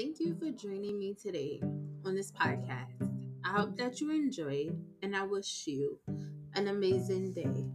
Thank you for joining me today on this podcast. I hope that you enjoyed, and I wish you an amazing day.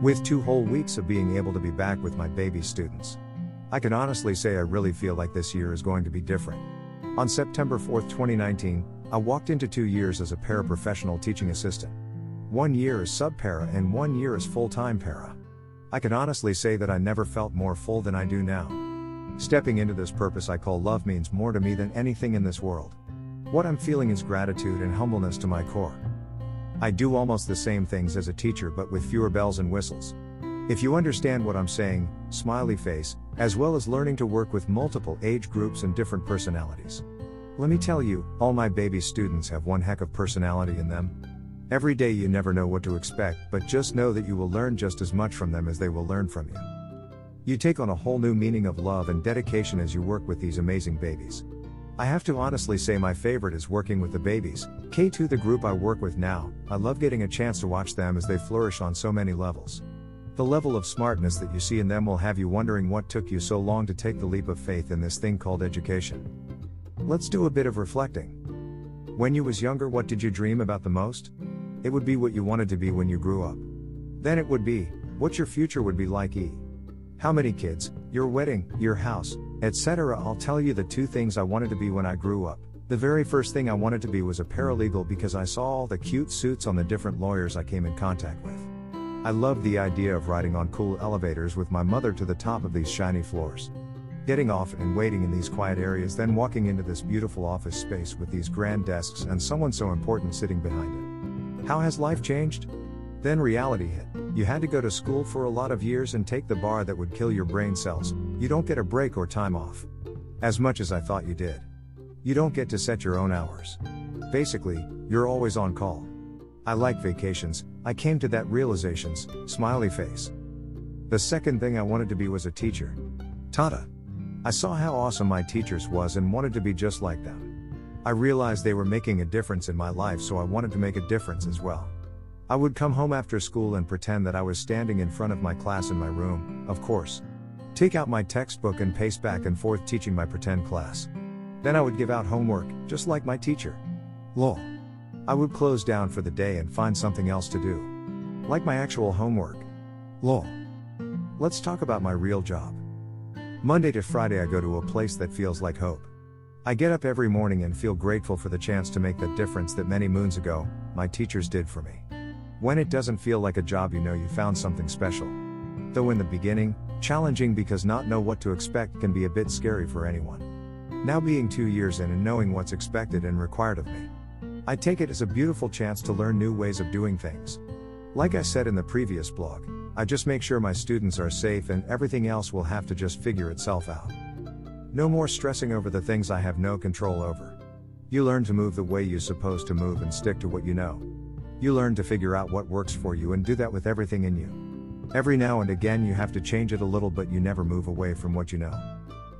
With two whole weeks of being able to be back with my baby students, I can honestly say I really feel like this year is going to be different. On September 4, 2019, I walked into two years as a paraprofessional teaching assistant. One year as sub para and one year as full time para. I can honestly say that I never felt more full than I do now. Stepping into this purpose I call love means more to me than anything in this world. What I'm feeling is gratitude and humbleness to my core. I do almost the same things as a teacher but with fewer bells and whistles. If you understand what I'm saying, smiley face, as well as learning to work with multiple age groups and different personalities. Let me tell you, all my baby students have one heck of personality in them. Every day you never know what to expect, but just know that you will learn just as much from them as they will learn from you. You take on a whole new meaning of love and dedication as you work with these amazing babies. I have to honestly say my favorite is working with the babies, K2 the group I work with now, I love getting a chance to watch them as they flourish on so many levels. The level of smartness that you see in them will have you wondering what took you so long to take the leap of faith in this thing called education. Let's do a bit of reflecting. When you was younger what did you dream about the most? It would be what you wanted to be when you grew up. Then it would be, what your future would be like e. How many kids, your wedding, your house, etc. I'll tell you the two things I wanted to be when I grew up. The very first thing I wanted to be was a paralegal because I saw all the cute suits on the different lawyers I came in contact with. I loved the idea of riding on cool elevators with my mother to the top of these shiny floors. Getting off and waiting in these quiet areas, then walking into this beautiful office space with these grand desks and someone so important sitting behind it. How has life changed? Then reality hit. You had to go to school for a lot of years and take the bar that would kill your brain cells. You don't get a break or time off. As much as I thought you did. You don't get to set your own hours. Basically, you're always on call. I like vacations, I came to that realizations, smiley face. The second thing I wanted to be was a teacher. Tata. I saw how awesome my teachers was and wanted to be just like them. I realized they were making a difference in my life so I wanted to make a difference as well. I would come home after school and pretend that I was standing in front of my class in my room, of course. Take out my textbook and pace back and forth teaching my pretend class. Then I would give out homework, just like my teacher. Lol. I would close down for the day and find something else to do. Like my actual homework. Lol. Let's talk about my real job. Monday to Friday, I go to a place that feels like hope. I get up every morning and feel grateful for the chance to make that difference that many moons ago, my teachers did for me. When it doesn't feel like a job, you know you found something special. Though in the beginning, challenging because not know what to expect can be a bit scary for anyone. Now being two years in and knowing what's expected and required of me. I take it as a beautiful chance to learn new ways of doing things. Like I said in the previous blog, I just make sure my students are safe and everything else will have to just figure itself out. No more stressing over the things I have no control over. You learn to move the way you're supposed to move and stick to what you know. You learn to figure out what works for you and do that with everything in you. Every now and again, you have to change it a little, but you never move away from what you know.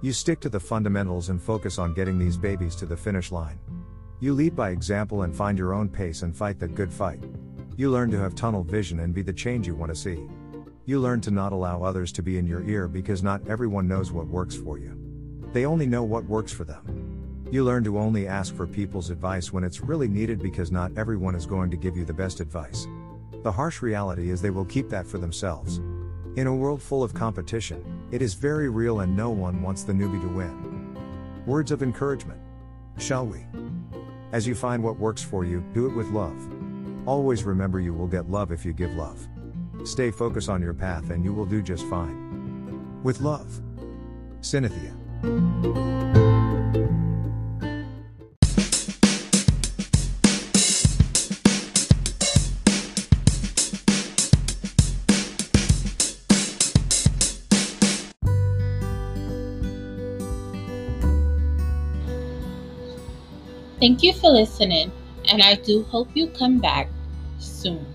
You stick to the fundamentals and focus on getting these babies to the finish line. You lead by example and find your own pace and fight that good fight. You learn to have tunnel vision and be the change you want to see. You learn to not allow others to be in your ear because not everyone knows what works for you. They only know what works for them. You learn to only ask for people's advice when it's really needed because not everyone is going to give you the best advice. The harsh reality is they will keep that for themselves. In a world full of competition, it is very real and no one wants the newbie to win. Words of encouragement. Shall we? As you find what works for you, do it with love. Always remember you will get love if you give love. Stay focused on your path and you will do just fine. With love. Cynthia. Thank you for listening, and I do hope you come back soon.